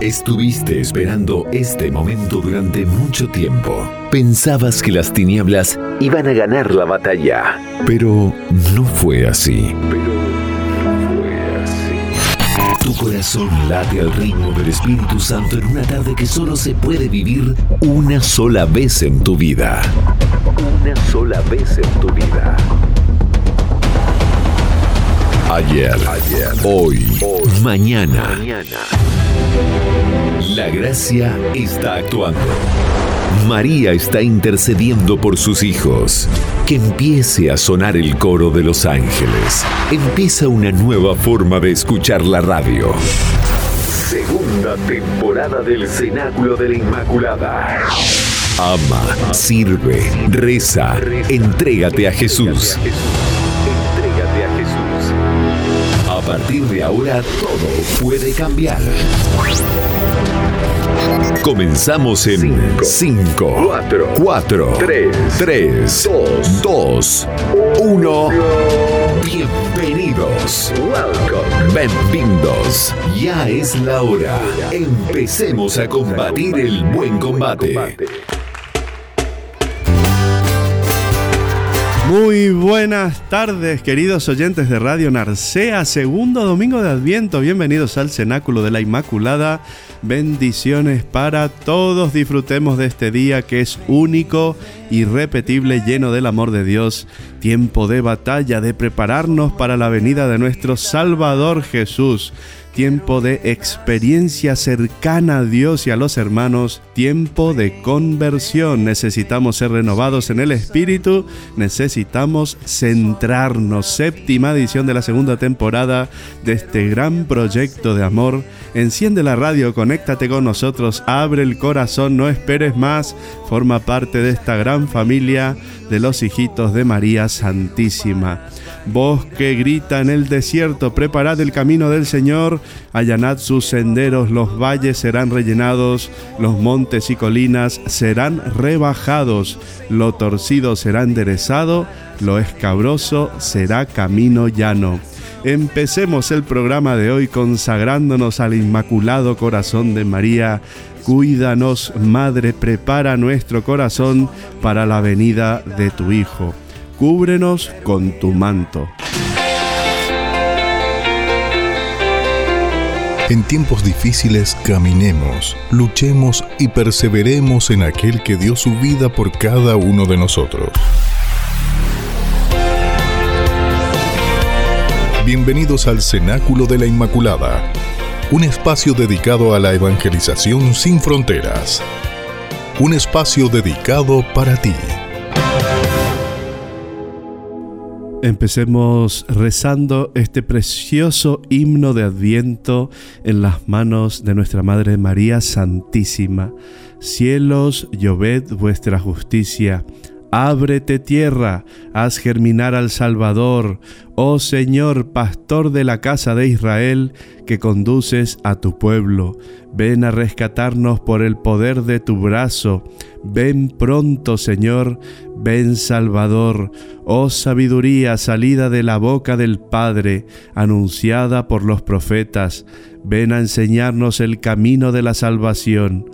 Estuviste esperando este momento durante mucho tiempo. Pensabas que las tinieblas iban a ganar la batalla, pero no fue así. Tu corazón late al ritmo del Espíritu Santo en una tarde que solo se puede vivir una sola vez en tu vida. Una sola vez en tu vida. Ayer, ayer, hoy, mañana. La gracia está actuando. María está intercediendo por sus hijos. Que empiece a sonar el coro de los ángeles. Empieza una nueva forma de escuchar la radio. Segunda temporada del Cenáculo de la Inmaculada. Ama, sirve, reza, entrégate a Jesús. Partir de ahora todo puede cambiar. Comenzamos en 5, 4, 3, 2, 1. Bienvenidos. Bienvenidos. Ya es la hora. Empecemos a combatir el buen combate. Muy buenas tardes, queridos oyentes de Radio Narcea, segundo domingo de Adviento. Bienvenidos al Cenáculo de la Inmaculada. Bendiciones para todos. Disfrutemos de este día que es único, irrepetible, lleno del amor de Dios. Tiempo de batalla, de prepararnos para la venida de nuestro Salvador Jesús tiempo de experiencia cercana a Dios y a los hermanos, tiempo de conversión. Necesitamos ser renovados en el Espíritu, necesitamos centrarnos. Séptima edición de la segunda temporada de este gran proyecto de amor. Enciende la radio, conéctate con nosotros, abre el corazón, no esperes más, forma parte de esta gran familia de los hijitos de María Santísima. Voz que grita en el desierto, preparad el camino del Señor, allanad sus senderos, los valles serán rellenados, los montes y colinas serán rebajados, lo torcido será enderezado, lo escabroso será camino llano. Empecemos el programa de hoy consagrándonos al Inmaculado Corazón de María. Cuídanos, Madre, prepara nuestro corazón para la venida de tu Hijo cúbrenos con tu manto. En tiempos difíciles caminemos, luchemos y perseveremos en aquel que dio su vida por cada uno de nosotros. Bienvenidos al Cenáculo de la Inmaculada, un espacio dedicado a la evangelización sin fronteras. Un espacio dedicado para ti. Empecemos rezando este precioso himno de Adviento en las manos de nuestra Madre María Santísima. Cielos, lloved vuestra justicia. Ábrete tierra, haz germinar al Salvador, oh Señor, pastor de la casa de Israel, que conduces a tu pueblo. Ven a rescatarnos por el poder de tu brazo. Ven pronto, Señor, ven Salvador, oh sabiduría salida de la boca del Padre, anunciada por los profetas. Ven a enseñarnos el camino de la salvación.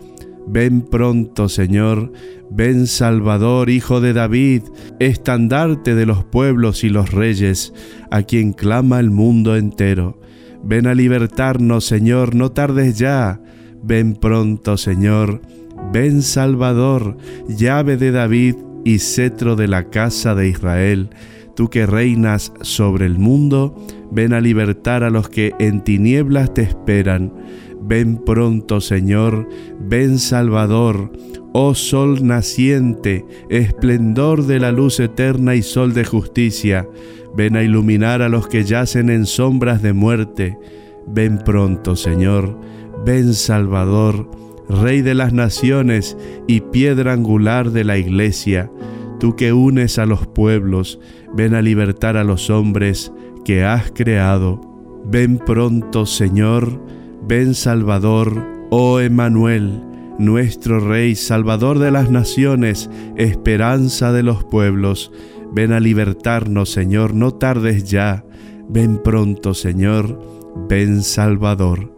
Ven pronto, Señor, ven Salvador, Hijo de David, estandarte de los pueblos y los reyes, a quien clama el mundo entero. Ven a libertarnos, Señor, no tardes ya. Ven pronto, Señor, ven Salvador, llave de David y cetro de la casa de Israel. Tú que reinas sobre el mundo, ven a libertar a los que en tinieblas te esperan Ven pronto, Señor, ven Salvador, oh sol naciente, esplendor de la luz eterna y sol de justicia. Ven a iluminar a los que yacen en sombras de muerte. Ven pronto, Señor, ven Salvador, Rey de las naciones y piedra angular de la iglesia. Tú que unes a los pueblos, ven a libertar a los hombres que has creado. Ven pronto, Señor, Ven Salvador, oh Emanuel, nuestro Rey, Salvador de las naciones, esperanza de los pueblos. Ven a libertarnos, Señor, no tardes ya. Ven pronto, Señor, ven Salvador.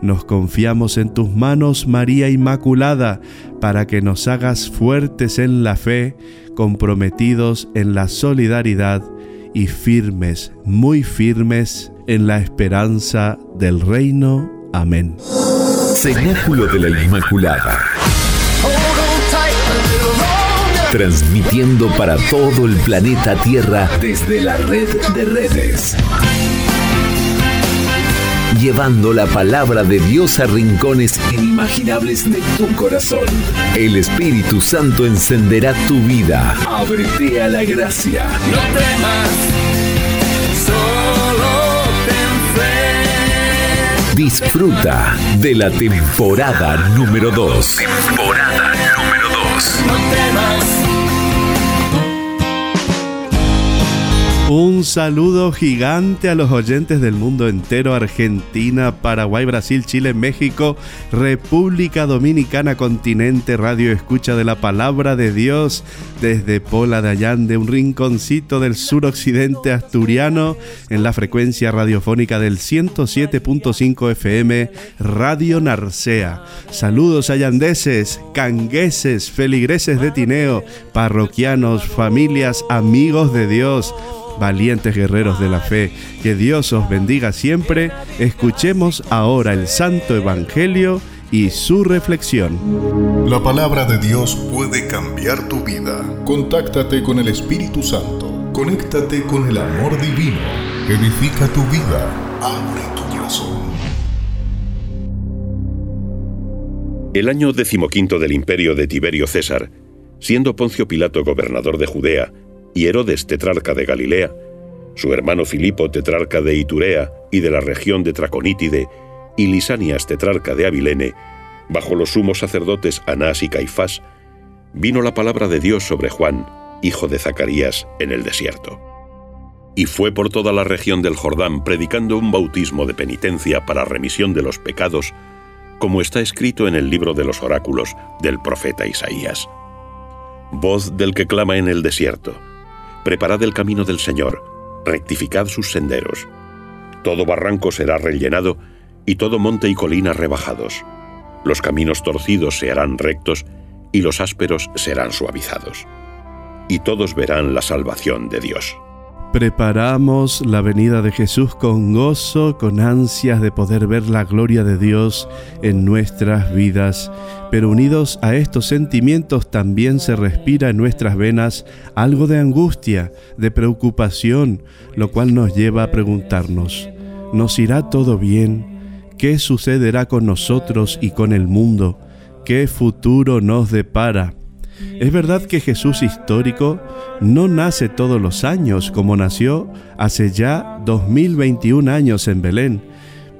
Nos confiamos en tus manos, María Inmaculada, para que nos hagas fuertes en la fe, comprometidos en la solidaridad y firmes, muy firmes en la esperanza del reino. Amén. Cenáculo de la Inmaculada. Transmitiendo para todo el planeta Tierra desde la red de redes llevando la palabra de Dios a rincones inimaginables de tu corazón. El Espíritu Santo encenderá tu vida. Ábrete a la gracia. No temas, Disfruta de la temporada número 2. Temporada número 2. Un saludo gigante a los oyentes del mundo entero, Argentina, Paraguay, Brasil, Chile, México, República Dominicana, continente, radio escucha de la palabra de Dios desde Pola de Allande, un rinconcito del suroccidente asturiano, en la frecuencia radiofónica del 107.5 FM, Radio Narcea. Saludos allandeses, cangueses, feligreses de Tineo, parroquianos, familias, amigos de Dios valientes guerreros de la fe. Que Dios os bendiga siempre. Escuchemos ahora el Santo Evangelio y su reflexión. La palabra de Dios puede cambiar tu vida. Contáctate con el Espíritu Santo. Conéctate con el amor divino. Edifica tu vida. Abre tu corazón. El año decimoquinto del imperio de Tiberio César, siendo Poncio Pilato gobernador de Judea, y Herodes tetrarca de Galilea, su hermano Filipo tetrarca de Iturea y de la región de Traconítide, y Lisanias tetrarca de Abilene, bajo los sumos sacerdotes Anás y Caifás, vino la palabra de Dios sobre Juan, hijo de Zacarías, en el desierto. Y fue por toda la región del Jordán predicando un bautismo de penitencia para remisión de los pecados, como está escrito en el libro de los oráculos del profeta Isaías. Voz del que clama en el desierto Preparad el camino del Señor, rectificad sus senderos. Todo barranco será rellenado y todo monte y colina rebajados. Los caminos torcidos se harán rectos y los ásperos serán suavizados. Y todos verán la salvación de Dios. Preparamos la venida de Jesús con gozo, con ansias de poder ver la gloria de Dios en nuestras vidas, pero unidos a estos sentimientos también se respira en nuestras venas algo de angustia, de preocupación, lo cual nos lleva a preguntarnos, ¿nos irá todo bien? ¿Qué sucederá con nosotros y con el mundo? ¿Qué futuro nos depara? Es verdad que Jesús histórico no nace todos los años como nació hace ya 2021 años en Belén,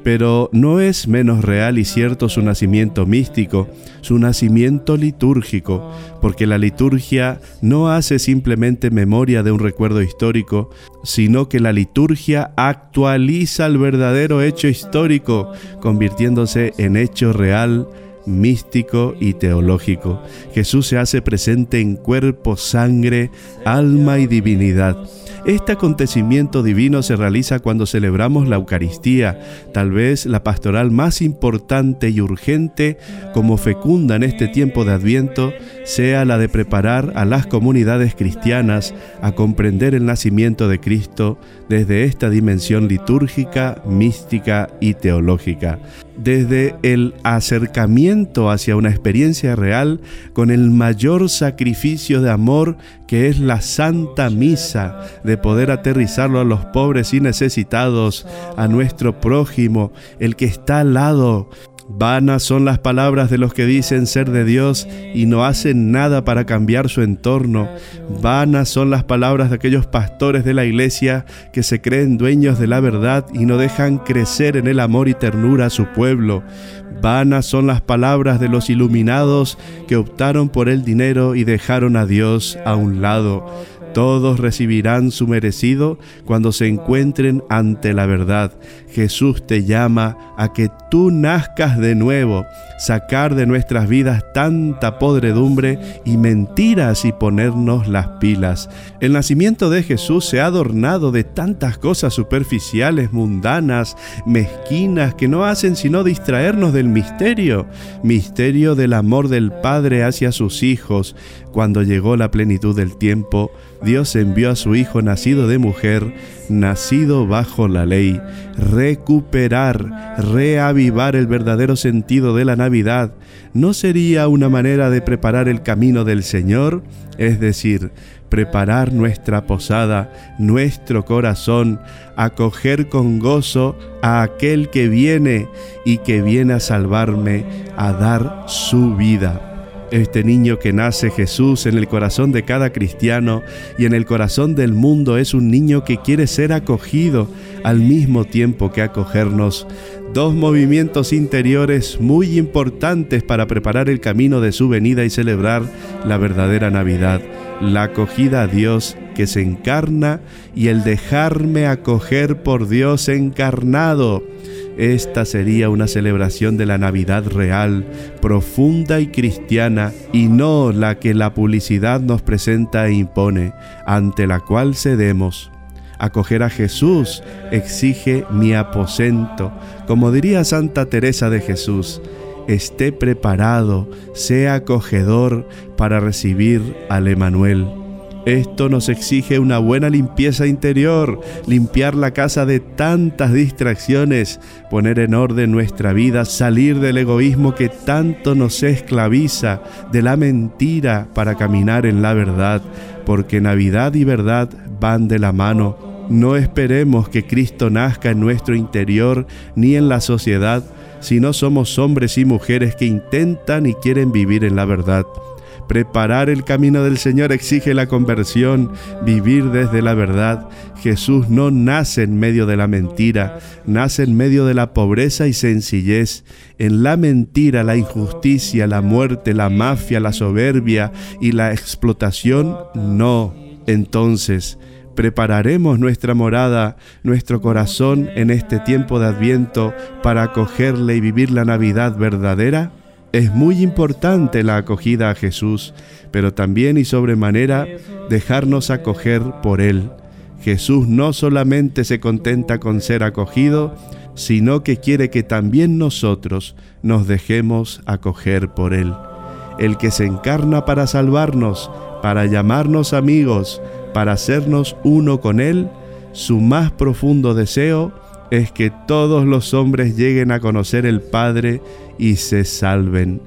pero no es menos real y cierto su nacimiento místico, su nacimiento litúrgico, porque la liturgia no hace simplemente memoria de un recuerdo histórico, sino que la liturgia actualiza el verdadero hecho histórico, convirtiéndose en hecho real místico y teológico. Jesús se hace presente en cuerpo, sangre, alma y divinidad. Este acontecimiento divino se realiza cuando celebramos la Eucaristía, tal vez la pastoral más importante y urgente como fecunda en este tiempo de Adviento sea la de preparar a las comunidades cristianas a comprender el nacimiento de Cristo desde esta dimensión litúrgica, mística y teológica desde el acercamiento hacia una experiencia real con el mayor sacrificio de amor que es la Santa Misa, de poder aterrizarlo a los pobres y necesitados, a nuestro prójimo, el que está al lado, Vanas son las palabras de los que dicen ser de Dios y no hacen nada para cambiar su entorno. Vanas son las palabras de aquellos pastores de la iglesia que se creen dueños de la verdad y no dejan crecer en el amor y ternura a su pueblo. Vanas son las palabras de los iluminados que optaron por el dinero y dejaron a Dios a un lado. Todos recibirán su merecido cuando se encuentren ante la verdad. Jesús te llama a que tú nazcas de nuevo, sacar de nuestras vidas tanta podredumbre y mentiras y ponernos las pilas. El nacimiento de Jesús se ha adornado de tantas cosas superficiales, mundanas, mezquinas, que no hacen sino distraernos del misterio, misterio del amor del Padre hacia sus hijos. Cuando llegó la plenitud del tiempo, Dios envió a su Hijo nacido de mujer, nacido bajo la ley, recuperar, reavivar el verdadero sentido de la Navidad. ¿No sería una manera de preparar el camino del Señor? Es decir, preparar nuestra posada, nuestro corazón, acoger con gozo a aquel que viene y que viene a salvarme, a dar su vida. Este niño que nace Jesús en el corazón de cada cristiano y en el corazón del mundo es un niño que quiere ser acogido al mismo tiempo que acogernos. Dos movimientos interiores muy importantes para preparar el camino de su venida y celebrar la verdadera Navidad. La acogida a Dios que se encarna y el dejarme acoger por Dios encarnado. Esta sería una celebración de la Navidad real, profunda y cristiana, y no la que la publicidad nos presenta e impone, ante la cual cedemos. Acoger a Jesús exige mi aposento, como diría Santa Teresa de Jesús, esté preparado, sea acogedor para recibir al Emanuel. Esto nos exige una buena limpieza interior, limpiar la casa de tantas distracciones, poner en orden nuestra vida, salir del egoísmo que tanto nos esclaviza, de la mentira para caminar en la verdad, porque Navidad y verdad van de la mano. No esperemos que Cristo nazca en nuestro interior ni en la sociedad, si no somos hombres y mujeres que intentan y quieren vivir en la verdad. Preparar el camino del Señor exige la conversión, vivir desde la verdad. Jesús no nace en medio de la mentira, nace en medio de la pobreza y sencillez. En la mentira, la injusticia, la muerte, la mafia, la soberbia y la explotación, no. Entonces, prepararemos nuestra morada, nuestro corazón en este tiempo de Adviento para acogerle y vivir la Navidad verdadera? Es muy importante la acogida a Jesús, pero también y sobremanera dejarnos acoger por Él. Jesús no solamente se contenta con ser acogido, sino que quiere que también nosotros nos dejemos acoger por Él. El que se encarna para salvarnos, para llamarnos amigos, para hacernos uno con Él, su más profundo deseo es que todos los hombres lleguen a conocer el Padre y se salven.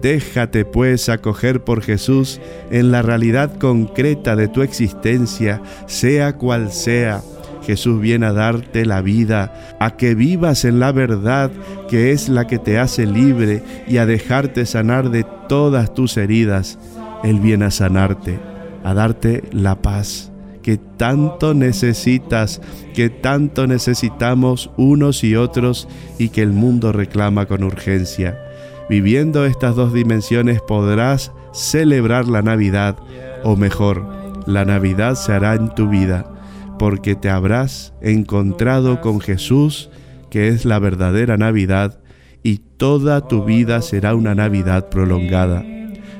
Déjate pues acoger por Jesús en la realidad concreta de tu existencia, sea cual sea. Jesús viene a darte la vida, a que vivas en la verdad que es la que te hace libre y a dejarte sanar de todas tus heridas. Él viene a sanarte, a darte la paz que tanto necesitas, que tanto necesitamos unos y otros y que el mundo reclama con urgencia. Viviendo estas dos dimensiones podrás celebrar la Navidad, o mejor, la Navidad se hará en tu vida, porque te habrás encontrado con Jesús, que es la verdadera Navidad, y toda tu vida será una Navidad prolongada.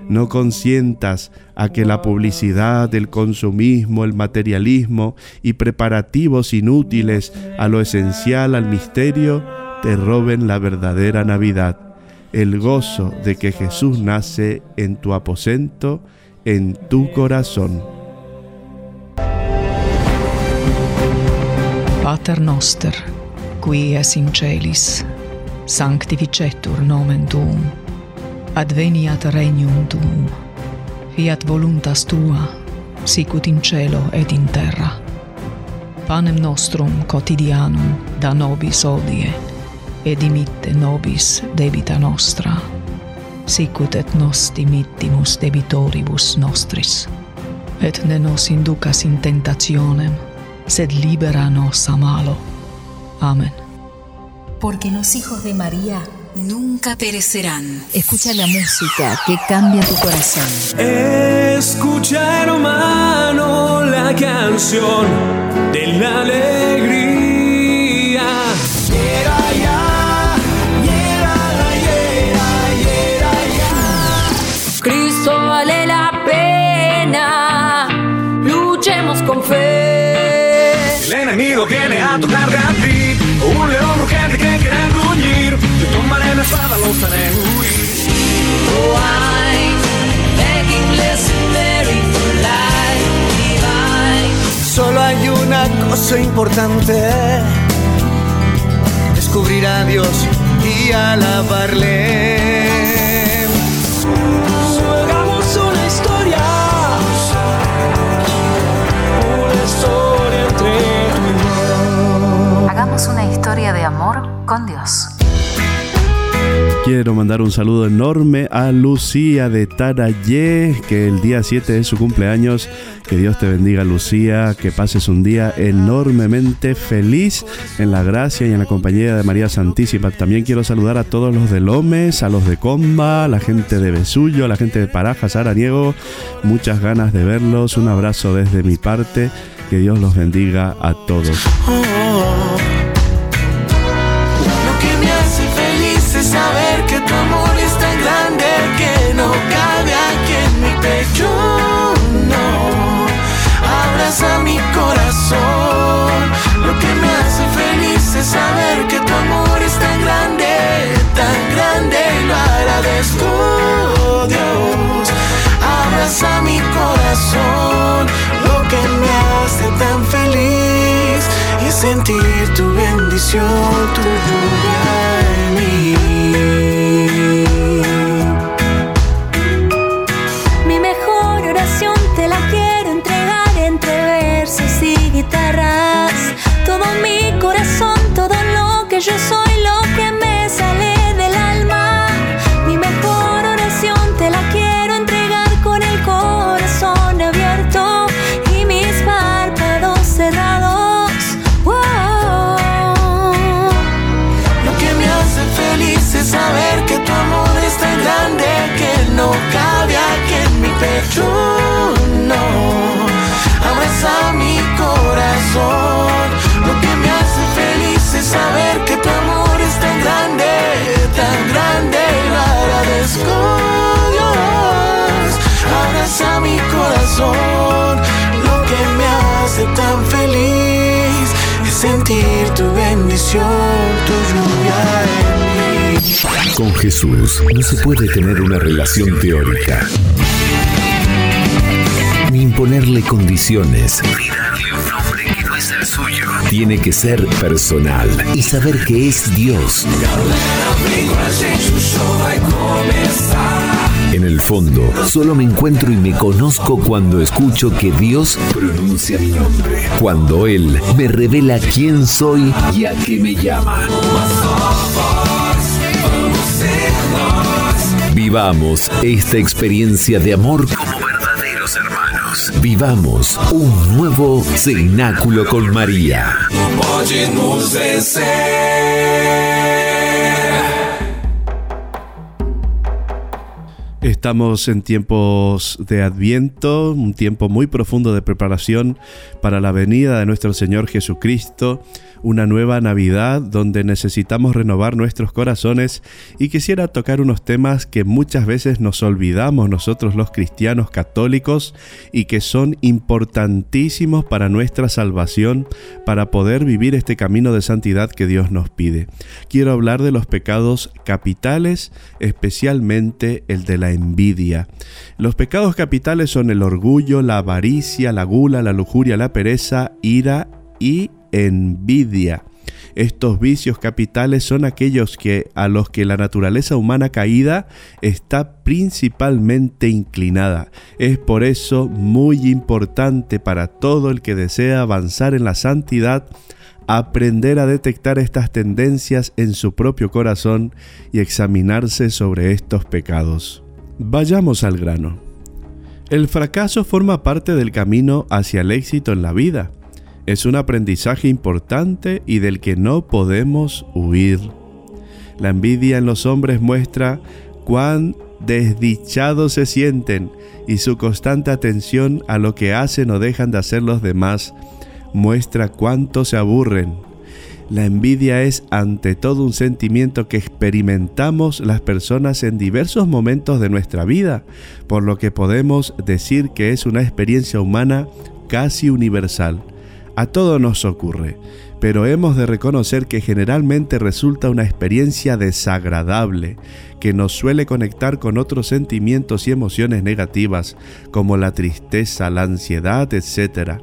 No consientas a que la publicidad, el consumismo, el materialismo y preparativos inútiles a lo esencial, al misterio, te roben la verdadera Navidad, el gozo de que Jesús nace en tu aposento, en tu corazón. Pater noster, qui es in celis, sanctificetur nomen tuum adveniat regnum tuum. Fiat voluntas tua, sicut in cielo et in terra. Panem nostrum quotidianum da nobis odie, et dimitte nobis debita nostra, sicut et nos dimittimus debitoribus nostris. Et ne nos inducas in tentationem, sed libera nos a malo. Amen. Porque los hijos de María nunca perecerán. Escucha la música que cambia tu corazón. Escucha, hermano, la canción de la alegría. Cristo vale la pena, luchemos con fe. El enemigo viene a tocar a ti, un león urgente que Oh, I'm for life divine. Solo hay una cosa importante, descubrir a Dios y alabarle. Hagamos una historia, una historia entre tú y yo. Hagamos una historia de amor con Dios. Quiero mandar un saludo enorme a Lucía de Tarayé, que el día 7 es su cumpleaños. Que Dios te bendiga, Lucía, que pases un día enormemente feliz en la gracia y en la compañía de María Santísima. También quiero saludar a todos los de Lomes, a los de Comba, a la gente de Besullo, a la gente de Parajas, Araniego. Muchas ganas de verlos. Un abrazo desde mi parte. Que Dios los bendiga a todos. Lo que me hace tan feliz es sentir tu bendición, tu lluvia en mí. Mi mejor oración te la quiero entregar entre versos y guitarras. Todo mi corazón, todo lo que yo soy, corazón. Lo que me hace feliz es saber que tu amor es tan grande, tan grande. Lo agradezco, Dios. Abraza mi corazón. Lo que me hace tan feliz es sentir tu bendición, tu lluvia en mí. Con Jesús no se puede tener una relación teórica. Ni imponerle condiciones. Tiene que ser personal y saber que es Dios. En el fondo, solo me encuentro y me conozco cuando escucho que Dios pronuncia mi nombre. Cuando Él me revela quién soy y a qué me llama. Vivamos esta experiencia de amor Vivamos un nuevo cenáculo con María. Estamos en tiempos de Adviento, un tiempo muy profundo de preparación para la venida de nuestro Señor Jesucristo, una nueva Navidad donde necesitamos renovar nuestros corazones y quisiera tocar unos temas que muchas veces nos olvidamos nosotros los cristianos católicos y que son importantísimos para nuestra salvación, para poder vivir este camino de santidad que Dios nos pide. Quiero hablar de los pecados capitales, especialmente el de la envidia. Los pecados capitales son el orgullo, la avaricia, la gula, la lujuria, la pereza, ira y envidia. Estos vicios capitales son aquellos que a los que la naturaleza humana caída está principalmente inclinada. Es por eso muy importante para todo el que desea avanzar en la santidad aprender a detectar estas tendencias en su propio corazón y examinarse sobre estos pecados. Vayamos al grano. El fracaso forma parte del camino hacia el éxito en la vida. Es un aprendizaje importante y del que no podemos huir. La envidia en los hombres muestra cuán desdichados se sienten y su constante atención a lo que hacen o dejan de hacer los demás muestra cuánto se aburren. La envidia es ante todo un sentimiento que experimentamos las personas en diversos momentos de nuestra vida, por lo que podemos decir que es una experiencia humana casi universal. A todo nos ocurre, pero hemos de reconocer que generalmente resulta una experiencia desagradable, que nos suele conectar con otros sentimientos y emociones negativas, como la tristeza, la ansiedad, etc.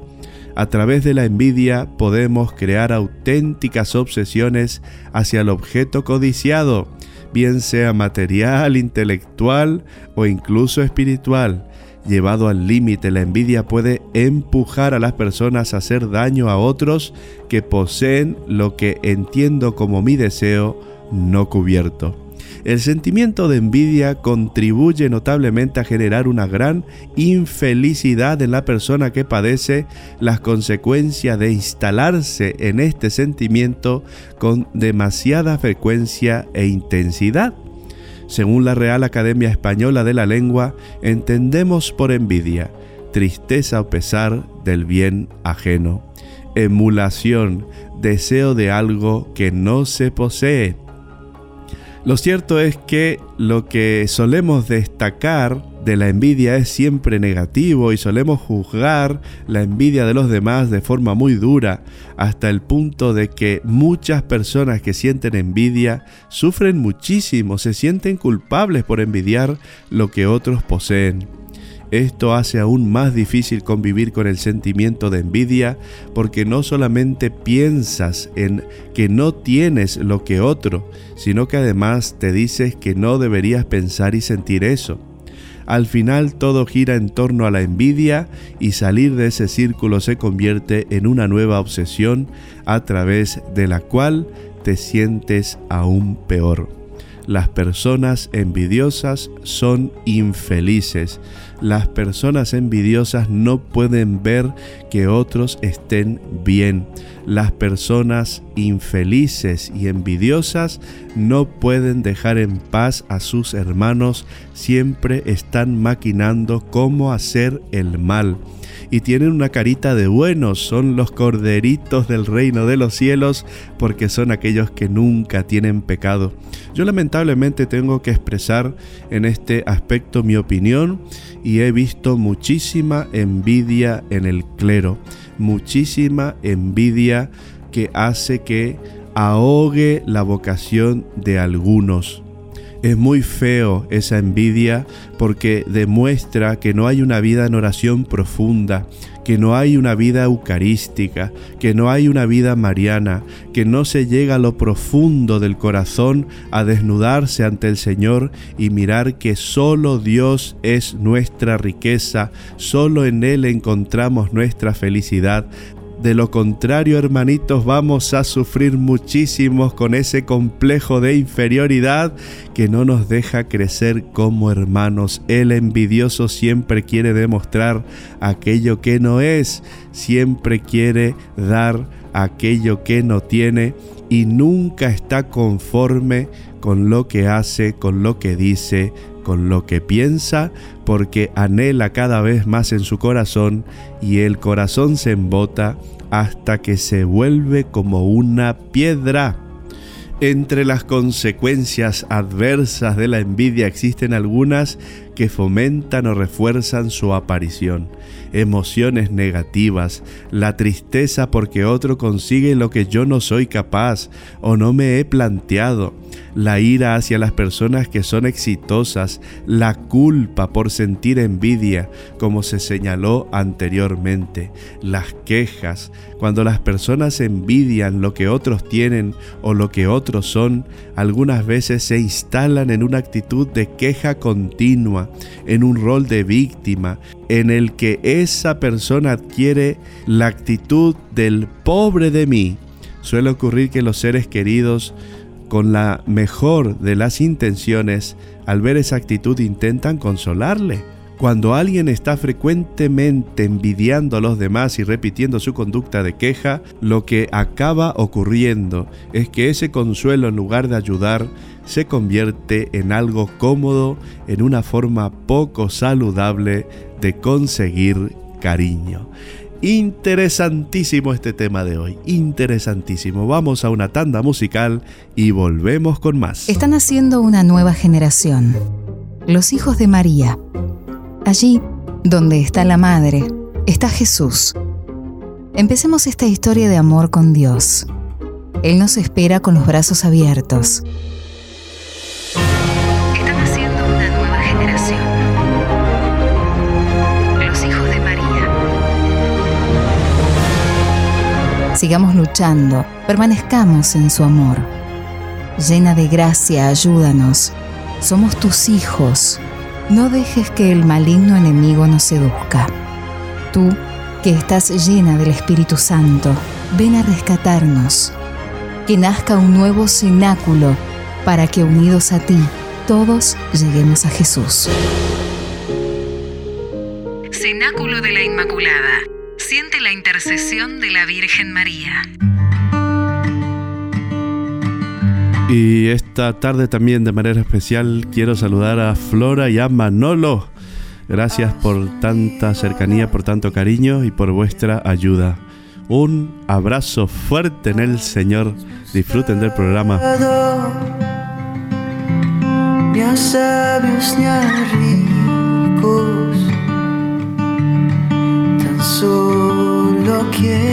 A través de la envidia podemos crear auténticas obsesiones hacia el objeto codiciado, bien sea material, intelectual o incluso espiritual. Llevado al límite, la envidia puede empujar a las personas a hacer daño a otros que poseen lo que entiendo como mi deseo no cubierto. El sentimiento de envidia contribuye notablemente a generar una gran infelicidad en la persona que padece las consecuencias de instalarse en este sentimiento con demasiada frecuencia e intensidad. Según la Real Academia Española de la Lengua, entendemos por envidia tristeza o pesar del bien ajeno, emulación, deseo de algo que no se posee, lo cierto es que lo que solemos destacar de la envidia es siempre negativo y solemos juzgar la envidia de los demás de forma muy dura, hasta el punto de que muchas personas que sienten envidia sufren muchísimo, se sienten culpables por envidiar lo que otros poseen. Esto hace aún más difícil convivir con el sentimiento de envidia porque no solamente piensas en que no tienes lo que otro, sino que además te dices que no deberías pensar y sentir eso. Al final todo gira en torno a la envidia y salir de ese círculo se convierte en una nueva obsesión a través de la cual te sientes aún peor. Las personas envidiosas son infelices. Las personas envidiosas no pueden ver que otros estén bien. Las personas infelices y envidiosas no pueden dejar en paz a sus hermanos. Siempre están maquinando cómo hacer el mal y tienen una carita de buenos, son los corderitos del reino de los cielos, porque son aquellos que nunca tienen pecado. Yo lamentablemente tengo que expresar en este aspecto mi opinión y he visto muchísima envidia en el clero, muchísima envidia que hace que ahogue la vocación de algunos. Es muy feo esa envidia porque demuestra que no hay una vida en oración profunda, que no hay una vida eucarística, que no hay una vida mariana, que no se llega a lo profundo del corazón a desnudarse ante el Señor y mirar que solo Dios es nuestra riqueza, solo en Él encontramos nuestra felicidad, de lo contrario, hermanitos, vamos a sufrir muchísimos con ese complejo de inferioridad que no nos deja crecer como hermanos. El envidioso siempre quiere demostrar aquello que no es, siempre quiere dar aquello que no tiene y nunca está conforme con lo que hace, con lo que dice, con lo que piensa, porque anhela cada vez más en su corazón y el corazón se embota hasta que se vuelve como una piedra. Entre las consecuencias adversas de la envidia existen algunas que fomentan o refuerzan su aparición. Emociones negativas, la tristeza porque otro consigue lo que yo no soy capaz o no me he planteado, la ira hacia las personas que son exitosas, la culpa por sentir envidia, como se señaló anteriormente, las quejas, cuando las personas envidian lo que otros tienen o lo que otros son, algunas veces se instalan en una actitud de queja continua, en un rol de víctima, en el que esa persona adquiere la actitud del pobre de mí. Suele ocurrir que los seres queridos con la mejor de las intenciones, al ver esa actitud intentan consolarle, Cuando alguien está frecuentemente envidiando a los demás y repitiendo su conducta de queja, lo que acaba ocurriendo es que ese consuelo en lugar de ayudar se convierte en algo cómodo, en una forma poco saludable de conseguir cariño. Interesantísimo este tema de hoy, interesantísimo. Vamos a una tanda musical y volvemos con más. Están haciendo una nueva generación, los hijos de María. Allí, donde está la Madre, está Jesús. Empecemos esta historia de amor con Dios. Él nos espera con los brazos abiertos. Están haciendo una nueva generación. Los hijos de María. Sigamos luchando, permanezcamos en su amor. Llena de gracia, ayúdanos. Somos tus hijos. No dejes que el maligno enemigo nos seduzca. Tú, que estás llena del Espíritu Santo, ven a rescatarnos. Que nazca un nuevo cenáculo para que unidos a ti todos lleguemos a Jesús. Cenáculo de la Inmaculada. Siente la intercesión de la Virgen María. Y esta tarde también de manera especial quiero saludar a Flora y a Manolo. Gracias por tanta cercanía, por tanto cariño y por vuestra ayuda. Un abrazo fuerte en el Señor. Disfruten del programa. Ni sabios ni ricos, tan solo quieres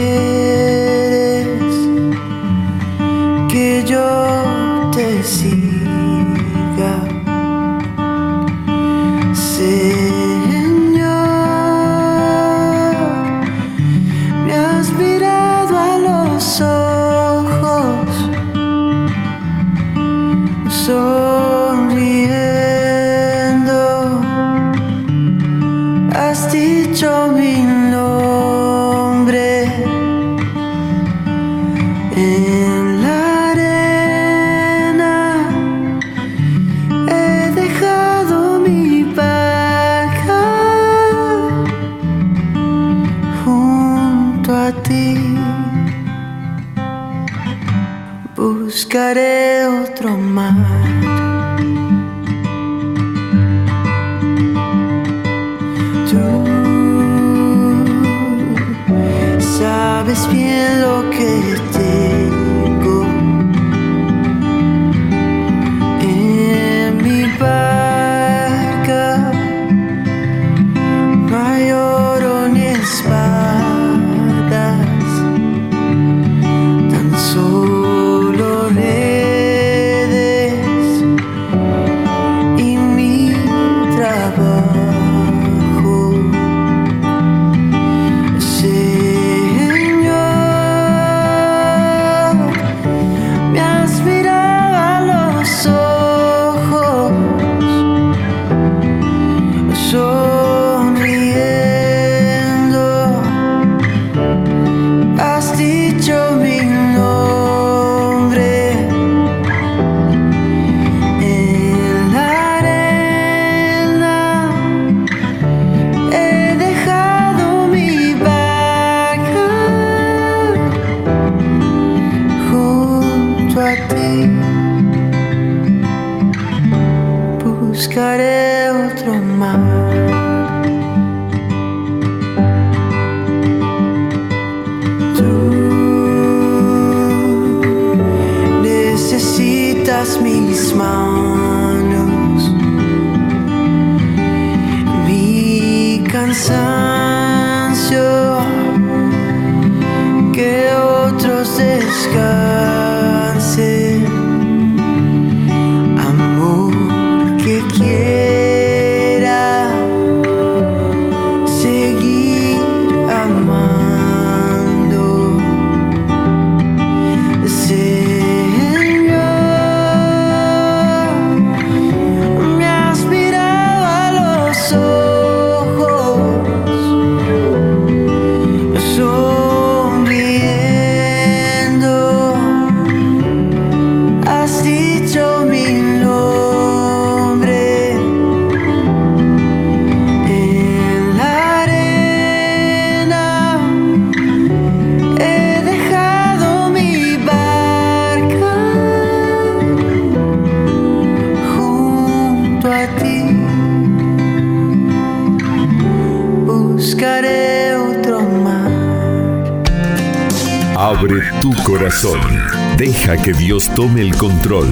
Tome el control.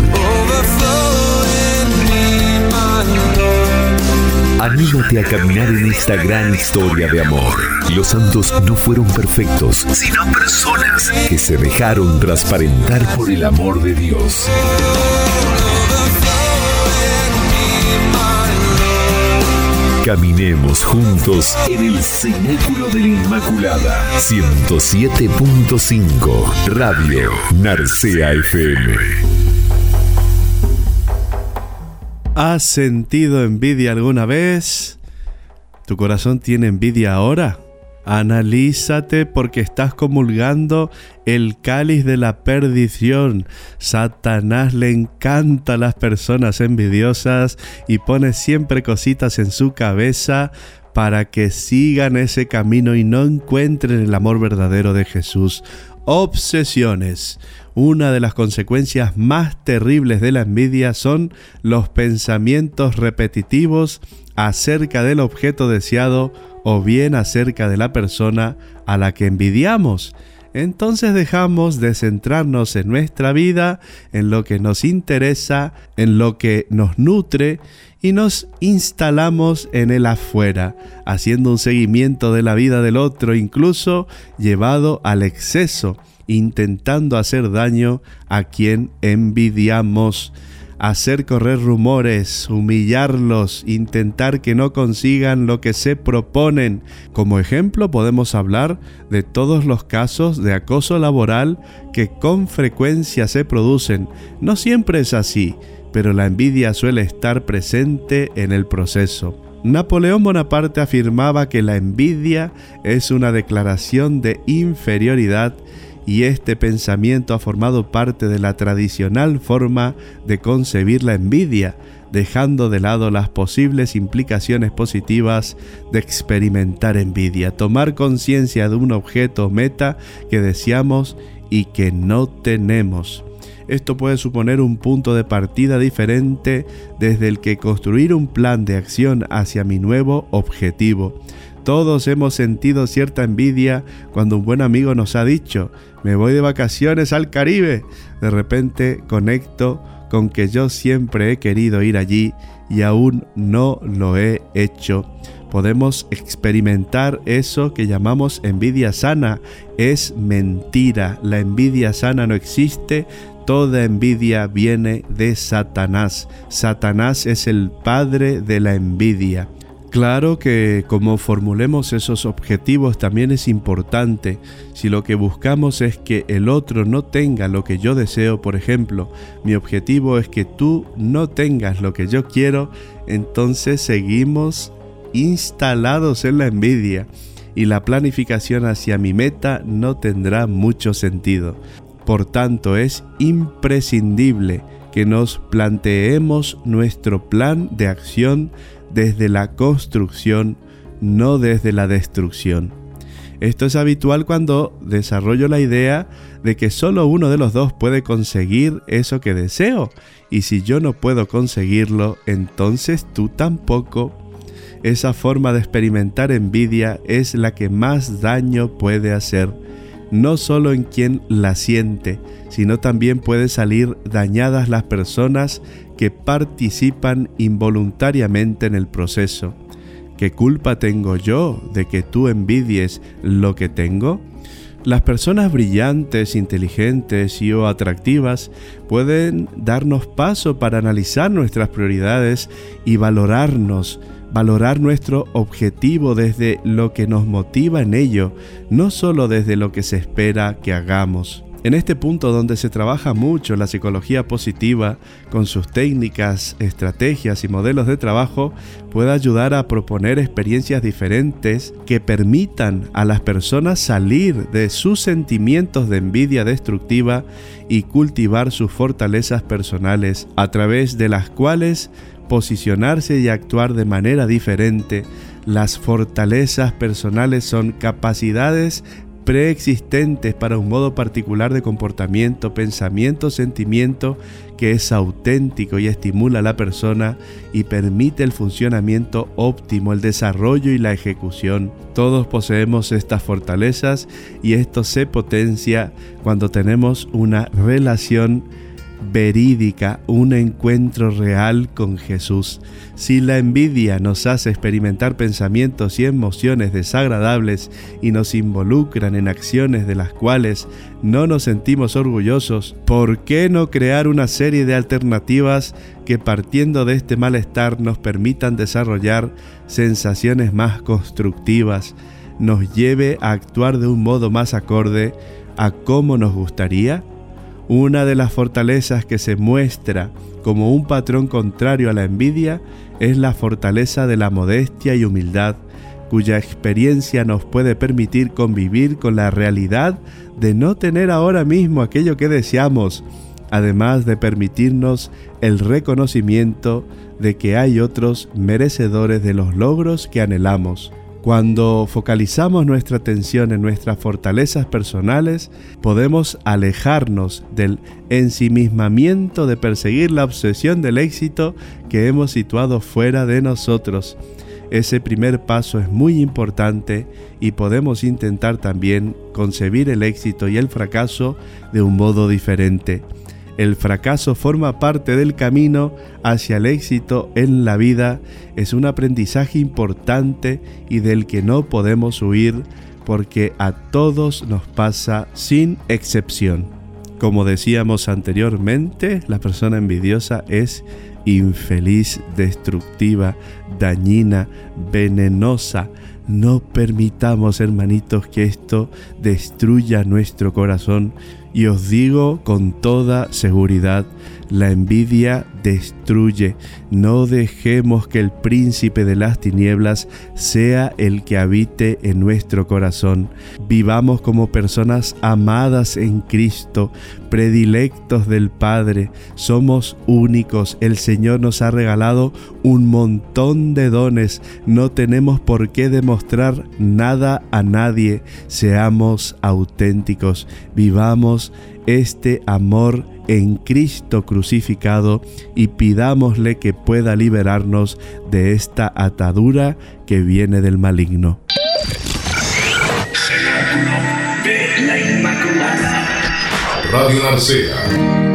Anímate a caminar en esta gran historia de amor. Los santos no fueron perfectos, sino personas que se dejaron transparentar por el amor de Dios. Caminemos juntos en el Cenáculo de la Inmaculada. 107.5 Radio Narcea FM. ¿Has sentido envidia alguna vez? ¿Tu corazón tiene envidia ahora? Analízate porque estás comulgando el cáliz de la perdición. Satanás le encanta a las personas envidiosas y pone siempre cositas en su cabeza para que sigan ese camino y no encuentren el amor verdadero de Jesús. Obsesiones. Una de las consecuencias más terribles de la envidia son los pensamientos repetitivos acerca del objeto deseado o bien acerca de la persona a la que envidiamos. Entonces dejamos de centrarnos en nuestra vida, en lo que nos interesa, en lo que nos nutre y nos instalamos en el afuera, haciendo un seguimiento de la vida del otro, incluso llevado al exceso, intentando hacer daño a quien envidiamos hacer correr rumores, humillarlos, intentar que no consigan lo que se proponen. Como ejemplo podemos hablar de todos los casos de acoso laboral que con frecuencia se producen. No siempre es así, pero la envidia suele estar presente en el proceso. Napoleón Bonaparte afirmaba que la envidia es una declaración de inferioridad y este pensamiento ha formado parte de la tradicional forma de concebir la envidia, dejando de lado las posibles implicaciones positivas de experimentar envidia, tomar conciencia de un objeto meta que deseamos y que no tenemos. Esto puede suponer un punto de partida diferente desde el que construir un plan de acción hacia mi nuevo objetivo. Todos hemos sentido cierta envidia cuando un buen amigo nos ha dicho, me voy de vacaciones al Caribe. De repente conecto con que yo siempre he querido ir allí y aún no lo he hecho. Podemos experimentar eso que llamamos envidia sana. Es mentira. La envidia sana no existe. Toda envidia viene de Satanás. Satanás es el padre de la envidia. Claro que como formulemos esos objetivos también es importante. Si lo que buscamos es que el otro no tenga lo que yo deseo, por ejemplo, mi objetivo es que tú no tengas lo que yo quiero, entonces seguimos instalados en la envidia y la planificación hacia mi meta no tendrá mucho sentido. Por tanto, es imprescindible que nos planteemos nuestro plan de acción desde la construcción, no desde la destrucción. Esto es habitual cuando desarrollo la idea de que solo uno de los dos puede conseguir eso que deseo, y si yo no puedo conseguirlo, entonces tú tampoco. Esa forma de experimentar envidia es la que más daño puede hacer, no solo en quien la siente, sino también puede salir dañadas las personas que participan involuntariamente en el proceso. ¿Qué culpa tengo yo de que tú envidies lo que tengo? Las personas brillantes, inteligentes y o atractivas pueden darnos paso para analizar nuestras prioridades y valorarnos, valorar nuestro objetivo desde lo que nos motiva en ello, no solo desde lo que se espera que hagamos. En este punto donde se trabaja mucho la psicología positiva con sus técnicas, estrategias y modelos de trabajo, puede ayudar a proponer experiencias diferentes que permitan a las personas salir de sus sentimientos de envidia destructiva y cultivar sus fortalezas personales a través de las cuales posicionarse y actuar de manera diferente. Las fortalezas personales son capacidades preexistentes para un modo particular de comportamiento, pensamiento, sentimiento que es auténtico y estimula a la persona y permite el funcionamiento óptimo, el desarrollo y la ejecución. Todos poseemos estas fortalezas y esto se potencia cuando tenemos una relación verídica, un encuentro real con Jesús. Si la envidia nos hace experimentar pensamientos y emociones desagradables y nos involucran en acciones de las cuales no nos sentimos orgullosos, ¿por qué no crear una serie de alternativas que partiendo de este malestar nos permitan desarrollar sensaciones más constructivas, nos lleve a actuar de un modo más acorde a cómo nos gustaría? Una de las fortalezas que se muestra como un patrón contrario a la envidia es la fortaleza de la modestia y humildad, cuya experiencia nos puede permitir convivir con la realidad de no tener ahora mismo aquello que deseamos, además de permitirnos el reconocimiento de que hay otros merecedores de los logros que anhelamos. Cuando focalizamos nuestra atención en nuestras fortalezas personales, podemos alejarnos del ensimismamiento de perseguir la obsesión del éxito que hemos situado fuera de nosotros. Ese primer paso es muy importante y podemos intentar también concebir el éxito y el fracaso de un modo diferente. El fracaso forma parte del camino hacia el éxito en la vida, es un aprendizaje importante y del que no podemos huir porque a todos nos pasa sin excepción. Como decíamos anteriormente, la persona envidiosa es infeliz, destructiva, dañina, venenosa. No permitamos, hermanitos, que esto destruya nuestro corazón. Y os digo con toda seguridad, la envidia destruye. No dejemos que el príncipe de las tinieblas sea el que habite en nuestro corazón. Vivamos como personas amadas en Cristo, predilectos del Padre. Somos únicos. El Señor nos ha regalado un montón de dones. No tenemos por qué demostrar nada a nadie. Seamos auténticos. Vivamos este amor en Cristo crucificado y pidámosle que pueda liberarnos de esta atadura que viene del maligno. Radio Narcea.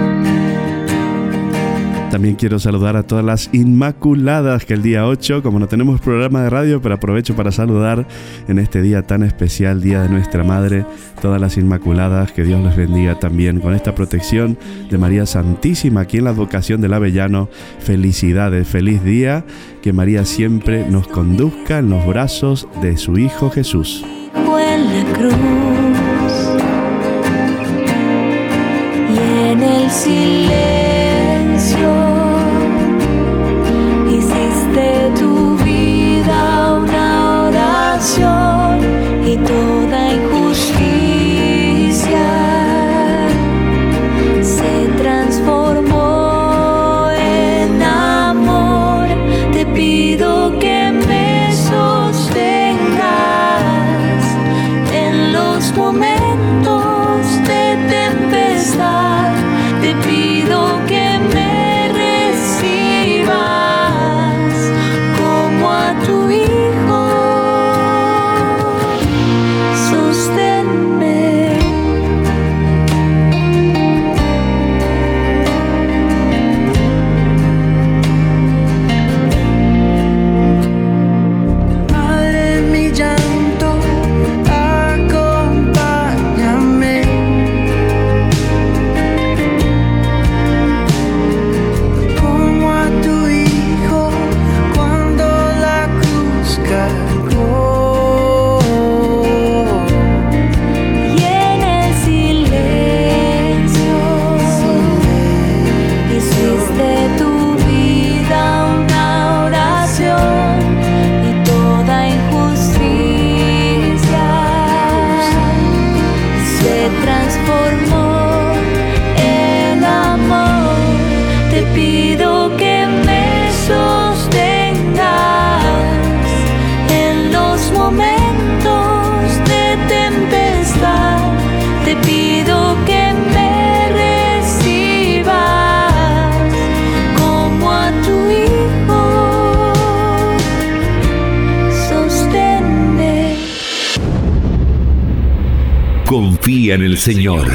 También quiero saludar a todas las Inmaculadas que el día 8, como no tenemos programa de radio, pero aprovecho para saludar en este día tan especial, Día de Nuestra Madre, todas las Inmaculadas, que Dios les bendiga también con esta protección de María Santísima aquí en la advocación del Avellano. Felicidades, feliz día, que María siempre nos conduzca en los brazos de su Hijo Jesús. cruz y en el silencio transforma. Confía en el Señor.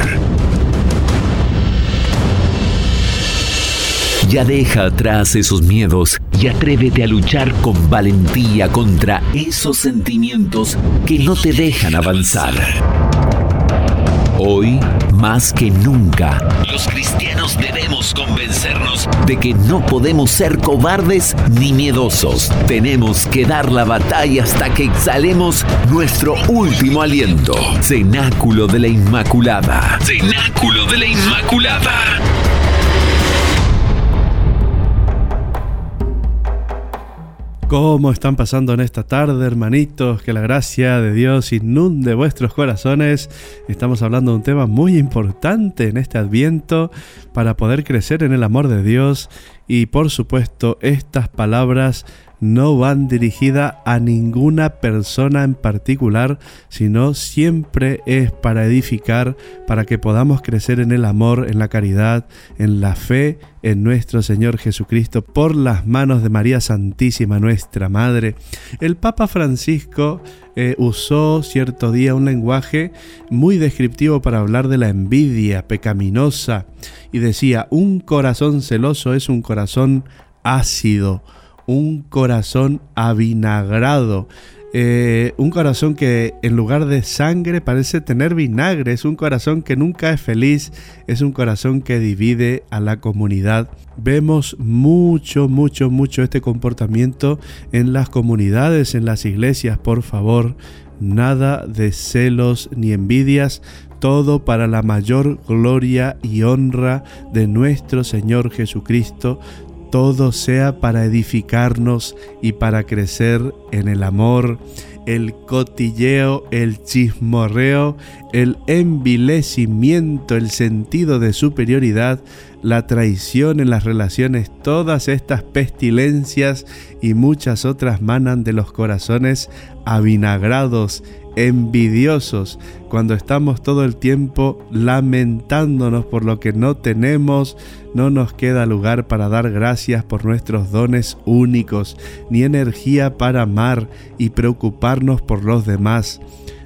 Ya deja atrás esos miedos y atrévete a luchar con valentía contra esos sentimientos que no te dejan avanzar. Hoy, más que nunca, los cristianos debemos convencernos de que no podemos ser cobardes ni miedosos. Tenemos que dar la batalla hasta que exhalemos nuestro último aliento. Cenáculo de la Inmaculada. Cenáculo de la Inmaculada. ¿Cómo están pasando en esta tarde, hermanitos? Que la gracia de Dios inunde vuestros corazones. Estamos hablando de un tema muy importante en este adviento para poder crecer en el amor de Dios y por supuesto estas palabras no van dirigidas a ninguna persona en particular, sino siempre es para edificar, para que podamos crecer en el amor, en la caridad, en la fe en nuestro Señor Jesucristo por las manos de María Santísima, nuestra Madre. El Papa Francisco eh, usó cierto día un lenguaje muy descriptivo para hablar de la envidia pecaminosa y decía, un corazón celoso es un corazón ácido un corazón avinagrado. Eh, un corazón que en lugar de sangre parece tener vinagre, es un corazón que nunca es feliz, es un corazón que divide a la comunidad. Vemos mucho, mucho, mucho este comportamiento en las comunidades, en las iglesias, por favor. Nada de celos ni envidias, todo para la mayor gloria y honra de nuestro Señor Jesucristo, todo sea para edificarnos y para crecer en el amor, el cotilleo, el chismorreo, el envilecimiento, el sentido de superioridad, la traición en las relaciones, todas estas pestilencias y muchas otras manan de los corazones avinagrados, envidiosos, cuando estamos todo el tiempo lamentándonos por lo que no tenemos, no nos queda lugar para dar gracias por nuestros dones únicos, ni energía para amar y preocuparnos por los demás.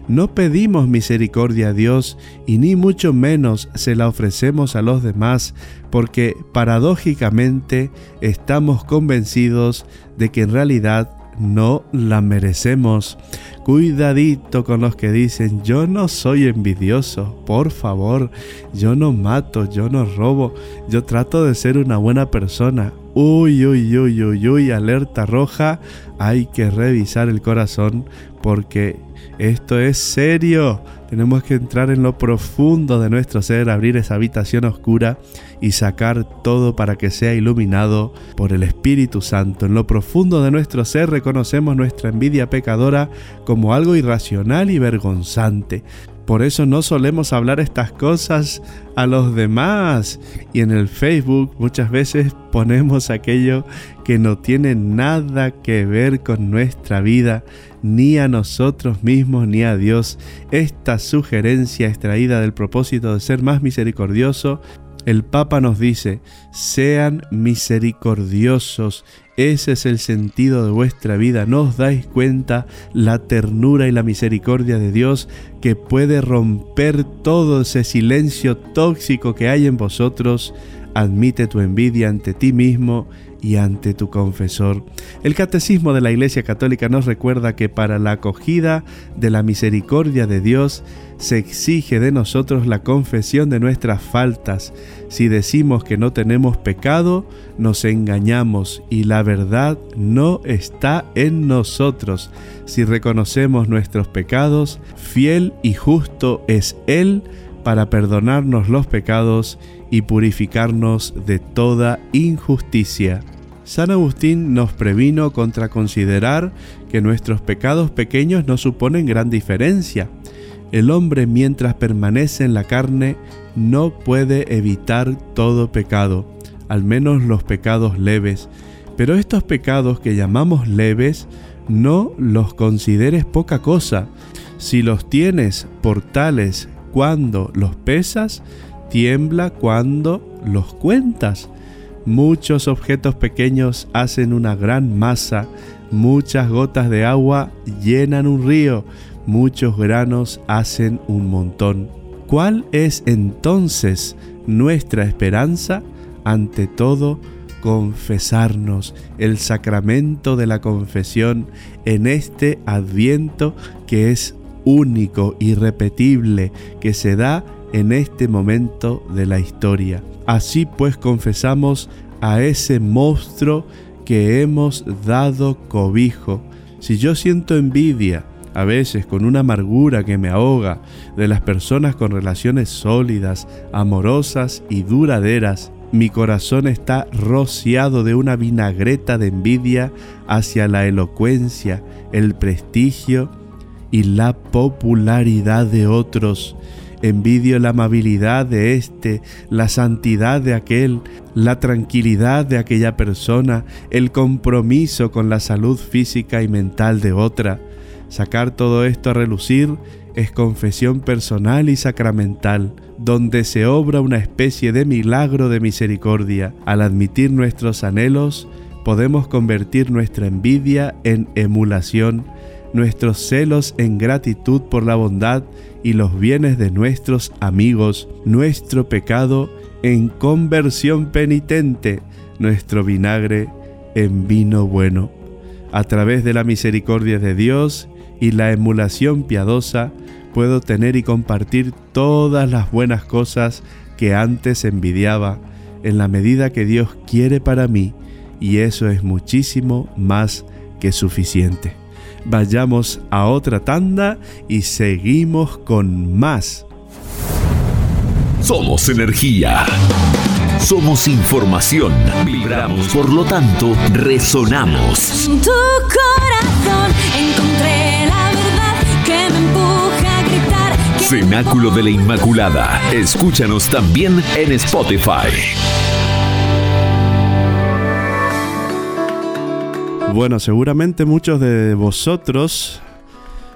No pedimos misericordia a Dios y ni mucho menos se la ofrecemos a los demás, porque paradójicamente estamos convencidos de que en realidad no la merecemos. Cuidadito con los que dicen, yo no soy envidioso, por favor, yo no mato, yo no robo, yo trato de ser una buena persona. Uy, uy, uy, uy, uy, alerta roja, hay que revisar el corazón porque esto es serio. Tenemos que entrar en lo profundo de nuestro ser, abrir esa habitación oscura y sacar todo para que sea iluminado por el Espíritu Santo. En lo profundo de nuestro ser reconocemos nuestra envidia pecadora como algo irracional y vergonzante. Por eso no solemos hablar estas cosas a los demás. Y en el Facebook muchas veces ponemos aquello que no tiene nada que ver con nuestra vida, ni a nosotros mismos, ni a Dios. Esta sugerencia extraída del propósito de ser más misericordioso el Papa nos dice, sean misericordiosos, ese es el sentido de vuestra vida, ¿no os dais cuenta la ternura y la misericordia de Dios que puede romper todo ese silencio tóxico que hay en vosotros? Admite tu envidia ante ti mismo y ante tu confesor. El Catecismo de la Iglesia Católica nos recuerda que para la acogida de la misericordia de Dios se exige de nosotros la confesión de nuestras faltas. Si decimos que no tenemos pecado, nos engañamos y la verdad no está en nosotros. Si reconocemos nuestros pecados, fiel y justo es Él para perdonarnos los pecados y purificarnos de toda injusticia. San Agustín nos previno contra considerar que nuestros pecados pequeños no suponen gran diferencia. El hombre mientras permanece en la carne no puede evitar todo pecado, al menos los pecados leves, pero estos pecados que llamamos leves no los consideres poca cosa. Si los tienes por tales cuando los pesas, tiembla cuando los cuentas. Muchos objetos pequeños hacen una gran masa, muchas gotas de agua llenan un río, muchos granos hacen un montón. ¿Cuál es entonces nuestra esperanza? Ante todo, confesarnos, el sacramento de la confesión en este adviento que es único, irrepetible, que se da en este momento de la historia. Así pues confesamos a ese monstruo que hemos dado cobijo. Si yo siento envidia, a veces con una amargura que me ahoga, de las personas con relaciones sólidas, amorosas y duraderas, mi corazón está rociado de una vinagreta de envidia hacia la elocuencia, el prestigio y la popularidad de otros. Envidio la amabilidad de éste, la santidad de aquel, la tranquilidad de aquella persona, el compromiso con la salud física y mental de otra. Sacar todo esto a relucir es confesión personal y sacramental, donde se obra una especie de milagro de misericordia. Al admitir nuestros anhelos, podemos convertir nuestra envidia en emulación, nuestros celos en gratitud por la bondad y los bienes de nuestros amigos, nuestro pecado en conversión penitente, nuestro vinagre en vino bueno. A través de la misericordia de Dios y la emulación piadosa, puedo tener y compartir todas las buenas cosas que antes envidiaba en la medida que Dios quiere para mí y eso es muchísimo más que suficiente. Vayamos a otra tanda y seguimos con más. Somos energía. Somos información. Vibramos, por lo tanto, resonamos. En tu corazón encontré la verdad que me empuja a gritar. Cenáculo de la Inmaculada. Escúchanos también en Spotify. Bueno, seguramente muchos de vosotros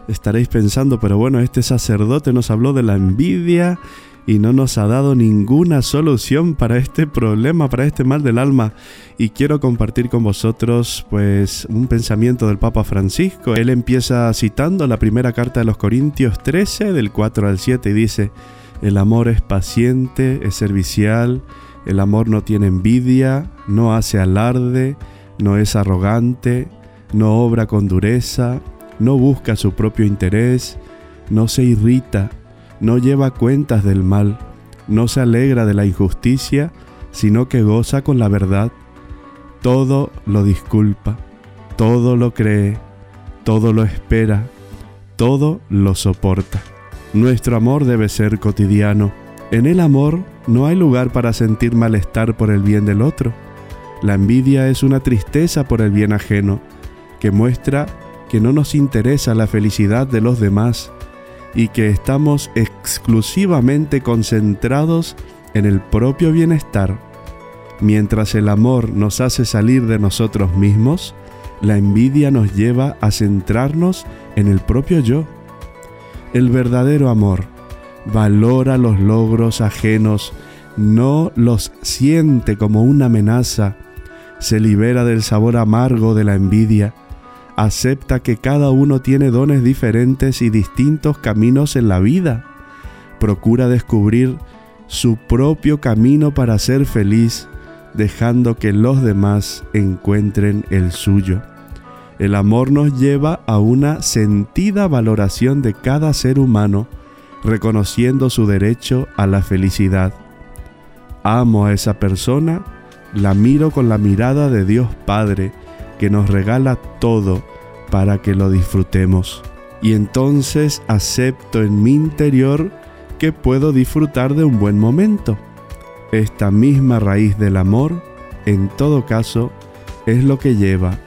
estaréis pensando, pero bueno, este sacerdote nos habló de la envidia y no nos ha dado ninguna solución para este problema, para este mal del alma. Y quiero compartir con vosotros pues un pensamiento del Papa Francisco. Él empieza citando la primera carta de los Corintios 13 del 4 al 7 y dice, el amor es paciente, es servicial, el amor no tiene envidia, no hace alarde, no es arrogante, no obra con dureza, no busca su propio interés, no se irrita, no lleva cuentas del mal, no se alegra de la injusticia, sino que goza con la verdad. Todo lo disculpa, todo lo cree, todo lo espera, todo lo soporta. Nuestro amor debe ser cotidiano. En el amor no hay lugar para sentir malestar por el bien del otro. La envidia es una tristeza por el bien ajeno, que muestra que no nos interesa la felicidad de los demás y que estamos exclusivamente concentrados en el propio bienestar. Mientras el amor nos hace salir de nosotros mismos, la envidia nos lleva a centrarnos en el propio yo. El verdadero amor valora los logros ajenos, no los siente como una amenaza, se libera del sabor amargo de la envidia, acepta que cada uno tiene dones diferentes y distintos caminos en la vida, procura descubrir su propio camino para ser feliz, dejando que los demás encuentren el suyo. El amor nos lleva a una sentida valoración de cada ser humano, reconociendo su derecho a la felicidad. Amo a esa persona, la miro con la mirada de Dios Padre, que nos regala todo para que lo disfrutemos. Y entonces acepto en mi interior que puedo disfrutar de un buen momento. Esta misma raíz del amor, en todo caso, es lo que lleva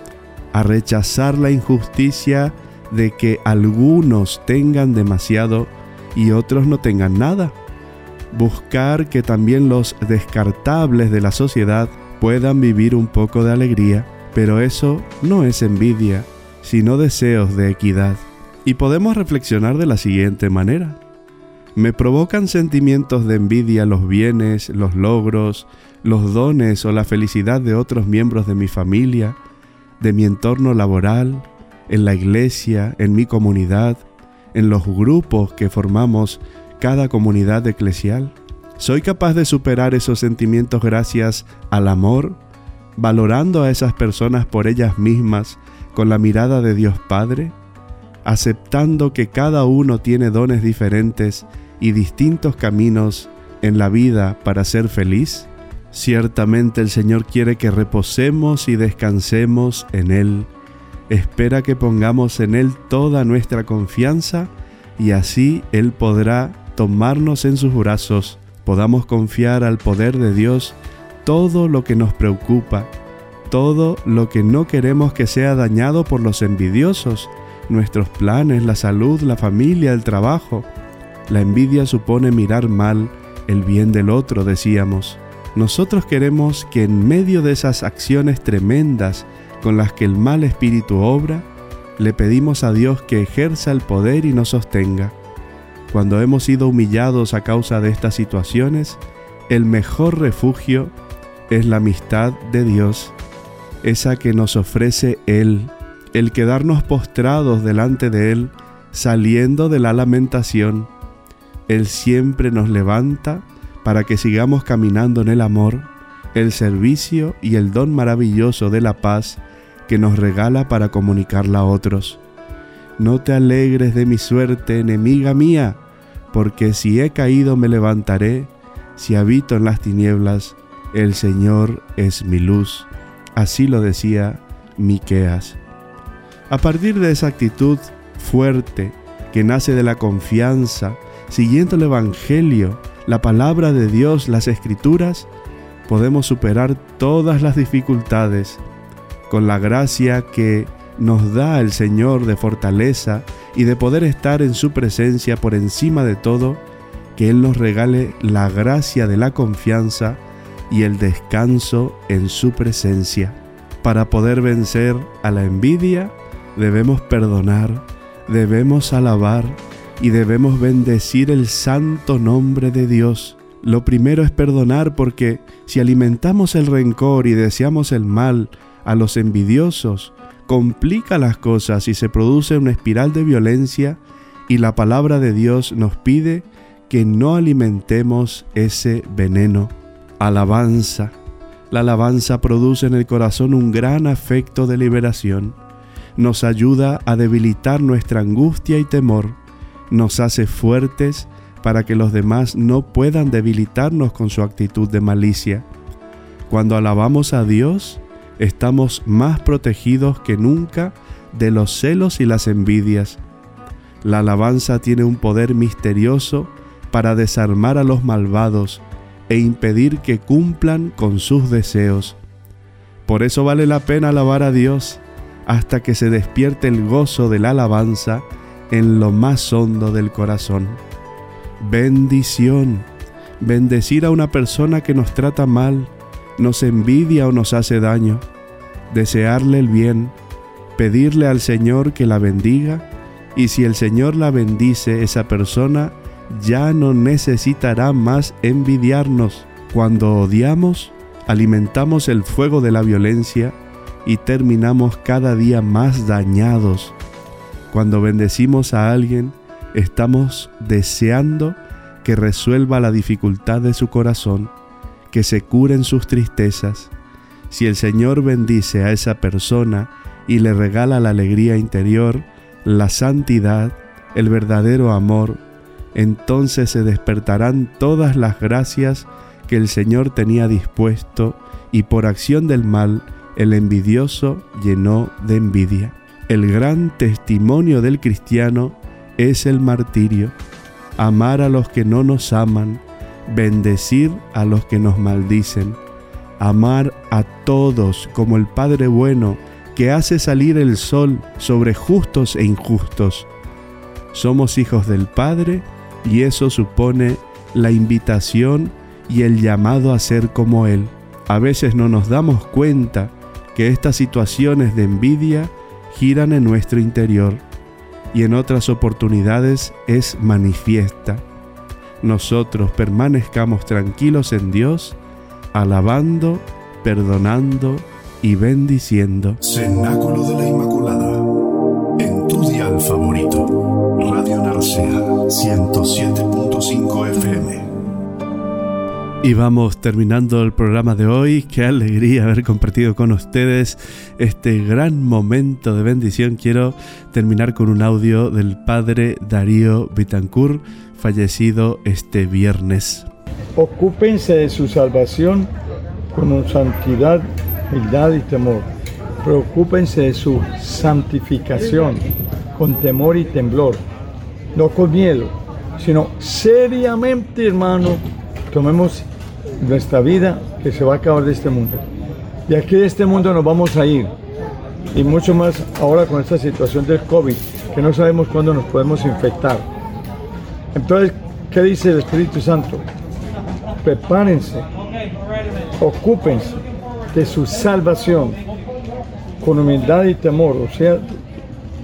a rechazar la injusticia de que algunos tengan demasiado y otros no tengan nada. Buscar que también los descartables de la sociedad puedan vivir un poco de alegría, pero eso no es envidia, sino deseos de equidad. Y podemos reflexionar de la siguiente manera. Me provocan sentimientos de envidia los bienes, los logros, los dones o la felicidad de otros miembros de mi familia, de mi entorno laboral, en la iglesia, en mi comunidad, en los grupos que formamos cada comunidad eclesial? ¿Soy capaz de superar esos sentimientos gracias al amor, valorando a esas personas por ellas mismas con la mirada de Dios Padre? aceptando que cada uno tiene dones diferentes y distintos caminos en la vida para ser feliz? Ciertamente el Señor quiere que reposemos y descansemos en Él. Espera que pongamos en Él toda nuestra confianza y así Él podrá tomarnos en sus brazos, podamos confiar al poder de Dios todo lo que nos preocupa, todo lo que no queremos que sea dañado por los envidiosos, nuestros planes, la salud, la familia, el trabajo. La envidia supone mirar mal el bien del otro, decíamos. Nosotros queremos que en medio de esas acciones tremendas con las que el mal espíritu obra, le pedimos a Dios que ejerza el poder y nos sostenga. Cuando hemos sido humillados a causa de estas situaciones, el mejor refugio es la amistad de Dios, esa que nos ofrece Él el quedarnos postrados delante de Él, saliendo de la lamentación. Él siempre nos levanta para que sigamos caminando en el amor, el servicio y el don maravilloso de la paz que nos regala para comunicarla a otros. No te alegres de mi suerte, enemiga mía, porque si he caído me levantaré, si habito en las tinieblas, el Señor es mi luz. Así lo decía Miqueas. A partir de esa actitud fuerte que nace de la confianza, siguiendo el Evangelio, la palabra de Dios, las escrituras, podemos superar todas las dificultades con la gracia que nos da el Señor de fortaleza y de poder estar en su presencia por encima de todo, que Él nos regale la gracia de la confianza y el descanso en su presencia, para poder vencer a la envidia, debemos perdonar, debemos alabar y debemos bendecir el santo nombre de Dios. Lo primero es perdonar porque si alimentamos el rencor y deseamos el mal a los envidiosos, complica las cosas y se produce una espiral de violencia y la palabra de Dios nos pide que no alimentemos ese veneno. Alabanza. La alabanza produce en el corazón un gran afecto de liberación nos ayuda a debilitar nuestra angustia y temor, nos hace fuertes para que los demás no puedan debilitarnos con su actitud de malicia. Cuando alabamos a Dios, estamos más protegidos que nunca de los celos y las envidias. La alabanza tiene un poder misterioso para desarmar a los malvados e impedir que cumplan con sus deseos. Por eso vale la pena alabar a Dios hasta que se despierte el gozo de la alabanza en lo más hondo del corazón. Bendición. Bendecir a una persona que nos trata mal, nos envidia o nos hace daño. Desearle el bien, pedirle al Señor que la bendiga y si el Señor la bendice, esa persona ya no necesitará más envidiarnos. Cuando odiamos, alimentamos el fuego de la violencia y terminamos cada día más dañados. Cuando bendecimos a alguien, estamos deseando que resuelva la dificultad de su corazón, que se curen sus tristezas. Si el Señor bendice a esa persona y le regala la alegría interior, la santidad, el verdadero amor, entonces se despertarán todas las gracias que el Señor tenía dispuesto y por acción del mal el envidioso llenó de envidia. El gran testimonio del cristiano es el martirio, amar a los que no nos aman, bendecir a los que nos maldicen, amar a todos como el Padre bueno que hace salir el sol sobre justos e injustos. Somos hijos del Padre y eso supone la invitación y el llamado a ser como Él. A veces no nos damos cuenta que estas situaciones de envidia giran en nuestro interior y en otras oportunidades es manifiesta. Nosotros permanezcamos tranquilos en Dios, alabando, perdonando y bendiciendo. Cenáculo de la Inmaculada, en tu dial favorito. Radio Narcea 107.5 FM. Y vamos terminando el programa de hoy. Qué alegría haber compartido con ustedes este gran momento de bendición. Quiero terminar con un audio del padre Darío Bitancourt, fallecido este viernes. Ocúpense de su salvación con santidad, humildad y temor. Preocúpense de su santificación con temor y temblor. No con miedo, sino seriamente, hermano, tomemos nuestra vida que se va a acabar de este mundo. Y aquí de este mundo nos vamos a ir. Y mucho más ahora con esta situación del COVID, que no sabemos cuándo nos podemos infectar. Entonces, ¿qué dice el Espíritu Santo? Prepárense, ocúpense de su salvación con humildad y temor, o sea,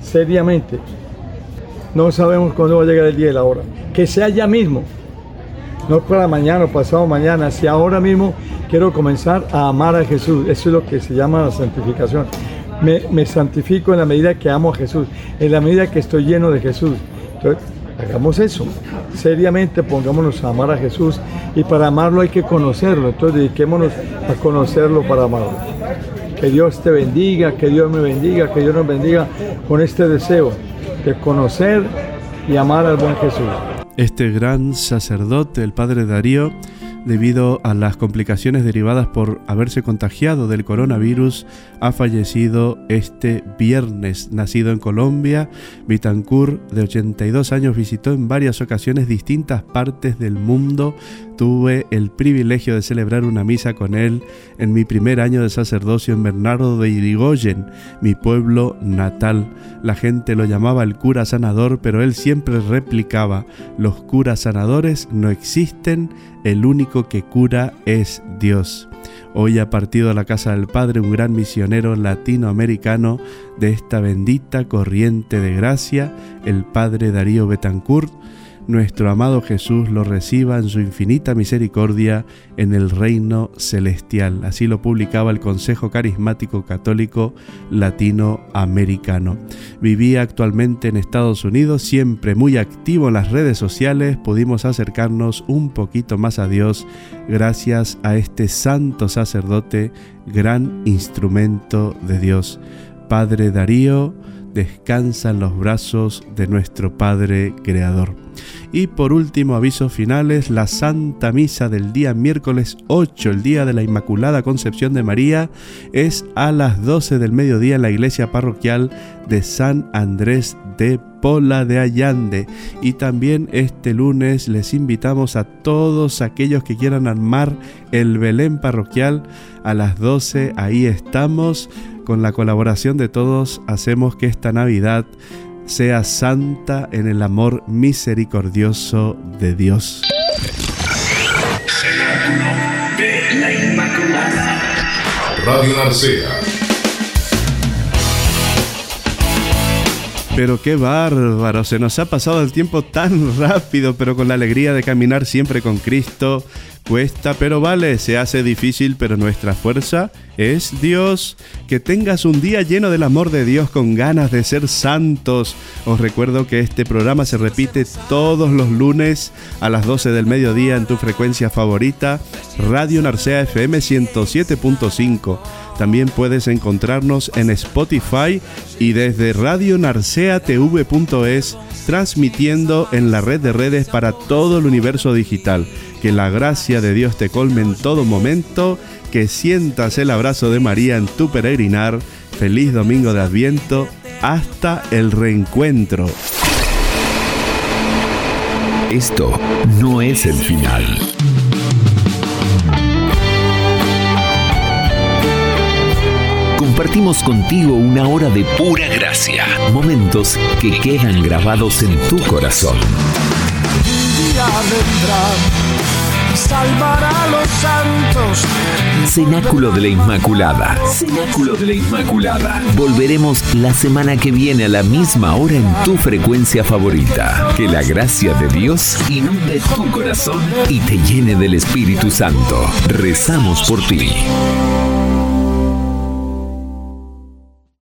seriamente. No sabemos cuándo va a llegar el día y la hora. Que sea ya mismo, no para mañana o pasado mañana, si ahora mismo quiero comenzar a amar a Jesús. Eso es lo que se llama la santificación. Me, santifico en la medida que amo a Jesús, en la medida que estoy lleno de Jesús. Entonces, hagamos eso. Seriamente pongámonos a amar a Jesús y para amarlo hay que conocerlo. Entonces, dediquémonos a conocerlo para amarlo. Que Dios te bendiga, que Dios me bendiga, que Dios nos bendiga con este deseo de conocer y amar al buen Jesús. Este gran sacerdote, el padre Darío, debido a las complicaciones derivadas por haberse contagiado del coronavirus, ha fallecido este viernes. Nacido en Colombia, Vitancourt, de 82 años, visitó en varias ocasiones distintas partes del mundo. Tuve el privilegio de celebrar una misa con él en mi primer año de sacerdocio en Bernardo de Irigoyen, mi pueblo natal. La gente lo llamaba el cura sanador, pero él siempre replicaba, los curas sanadores no existen, el único que cura es Dios. Hoy ha partido a la casa del Padre un gran misionero latinoamericano de esta bendita corriente de gracia, el Padre Darío Betancourt, nuestro amado Jesús lo reciba en su infinita misericordia en el reino celestial. Así lo publicaba el Consejo Carismático Católico Latinoamericano. Vivía actualmente en Estados Unidos, siempre muy activo en las redes sociales, pudimos acercarnos un poquito más a Dios gracias a este santo sacerdote, gran instrumento de Dios. Padre Darío, descansa en los brazos de nuestro Padre Creador. Y por último, avisos finales, la Santa Misa del día miércoles 8, el día de la Inmaculada Concepción de María, es a las 12 del mediodía en la iglesia parroquial de San Andrés de Pola de Allande. Y también este lunes les invitamos a todos aquellos que quieran armar el Belén parroquial a las 12. Ahí estamos. Con la colaboración de todos hacemos que esta Navidad sea santa en el amor misericordioso de Dios. Radio Narcea. Pero qué bárbaro, se nos ha pasado el tiempo tan rápido, pero con la alegría de caminar siempre con Cristo Cuesta, pero vale, se hace difícil, pero nuestra fuerza es Dios. Que tengas un día lleno del amor de Dios con ganas de ser santos. Os recuerdo que este programa se repite todos los lunes a las 12 del mediodía en tu frecuencia favorita, Radio Narcea FM 107.5. También puedes encontrarnos en Spotify y desde radionarceatv.es transmitiendo en la red de redes para todo el universo digital. Que la gracia de Dios te colme en todo momento, que sientas el abrazo de María en tu peregrinar. Feliz domingo de Adviento. Hasta el reencuentro. Esto no es el final. Compartimos contigo una hora de pura gracia, momentos que quedan grabados en tu corazón. Salvará a los santos. Cenáculo de la Inmaculada. Cenáculo de la Inmaculada. Volveremos la semana que viene a la misma hora en tu frecuencia favorita. Que la gracia de Dios inunde tu corazón y te llene del Espíritu Santo. Rezamos por ti.